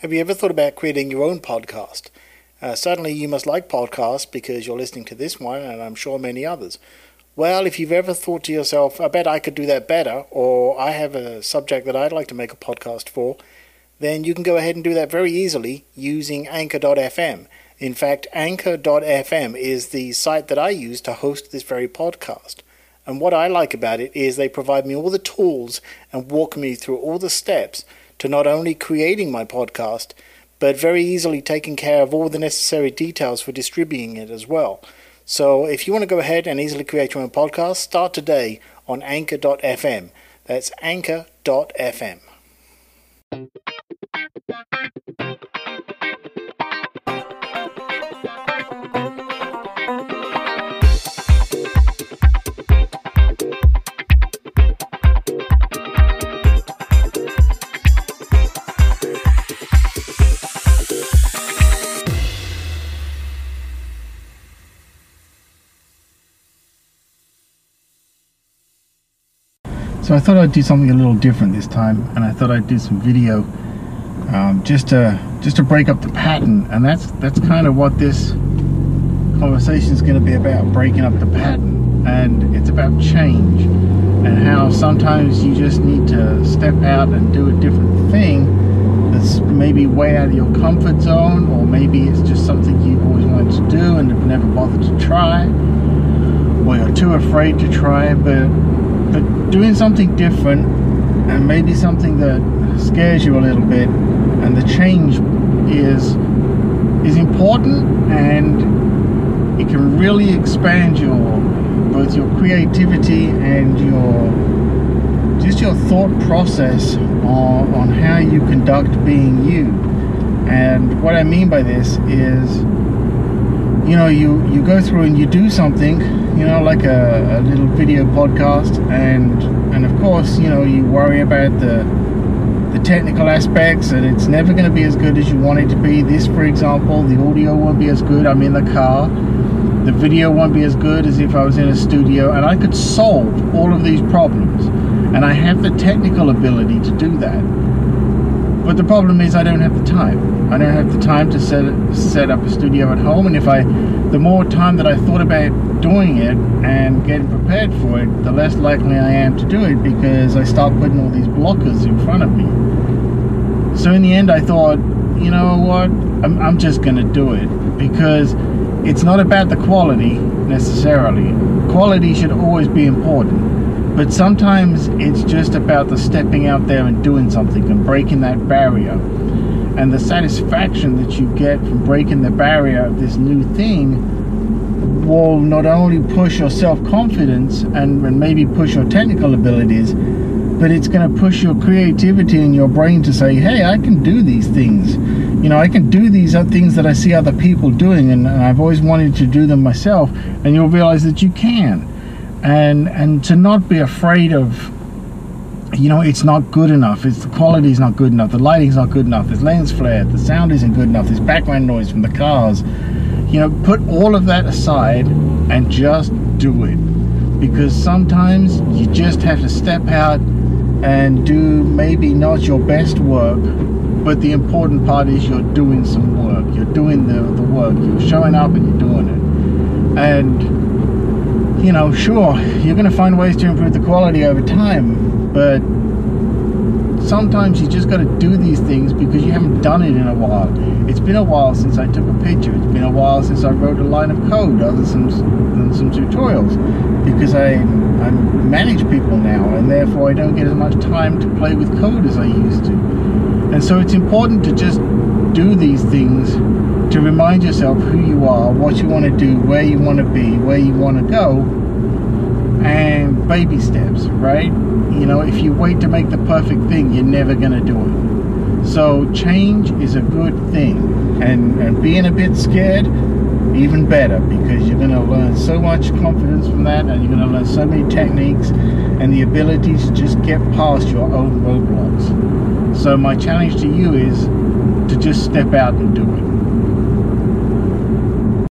Have you ever thought about creating your own podcast? Uh, certainly, you must like podcasts because you're listening to this one, and I'm sure many others. Well, if you've ever thought to yourself, I bet I could do that better, or I have a subject that I'd like to make a podcast for, then you can go ahead and do that very easily using Anchor.fm. In fact, Anchor.fm is the site that I use to host this very podcast. And what I like about it is they provide me all the tools and walk me through all the steps to not only creating my podcast, but very easily taking care of all the necessary details for distributing it as well. So if you want to go ahead and easily create your own podcast, start today on anchor.fm. That's anchor.fm. So I thought I'd do something a little different this time, and I thought I'd do some video um, just to just to break up the pattern, and that's that's kind of what this conversation is going to be about: breaking up the pattern, and it's about change, and how sometimes you just need to step out and do a different thing that's maybe way out of your comfort zone, or maybe it's just something you've always wanted to do and have never bothered to try, or you're too afraid to try, but doing something different and maybe something that scares you a little bit and the change is is important and it can really expand your both your creativity and your just your thought process on, on how you conduct being you. And what I mean by this is you know you you go through and you do something you know like a, a, little video podcast. And and of course you know you worry about the the technical aspects and it's never going to be as good as you want it to be. This for example the audio won't be as good. I'm in the car. The video won't be as good as if i was in a studio and i could solve all of these problems. And i have the technical ability to do that. But the problem is I don't have the time. I don't have the time to set set up a studio at home. And if I, the more time that I thought about doing it and getting prepared for it, the less likely I am to do it because I start putting all these blockers in front of me. So in the end, I thought, you know what? I'm, I'm just going to do it because it's not about the quality necessarily. Quality should always be important but sometimes it's just about the stepping out there and doing something and breaking that barrier. And the satisfaction that you get from breaking the barrier of this new thing will not only push your self confidence and, and maybe push your technical abilities, but it's going to push your creativity in your brain to say, hey, I can do these things. You know, I can do these things that I see other people doing, and, and I've always wanted to do them myself. And you'll realize that you can and and to not be afraid of you know it's not good enough. It's the quality is not good enough. The lighting's not good enough. There's lens flare. The sound isn't good enough. There's background noise from the cars. You know put all of that aside and just do it. Because sometimes you just have to step out and do maybe not your best work but the important part is you're doing some work. You're doing the, the work. You're showing up and you're doing it. And you know, sure, you're going to find ways to improve the quality over time, but sometimes you just got to do these things because you haven't done it in a while. It's been a while since I took a picture. It's been a while since I wrote a line of code other than some, than some tutorials because I, I manage people now and therefore I don't get as much time to play with code as I used to. And so it's important to just do these things to remind yourself who you are, what you want to do, where you want to be, where you want to go, and baby steps, right? You know, if you wait to make the perfect thing, you're never going to do it. So change is a good thing, and, and being a bit scared, even better, because you're going to learn so much confidence from that, and you're going to learn so many techniques, and the ability to just get past your own roadblocks. So my challenge to you is to just step out and do it.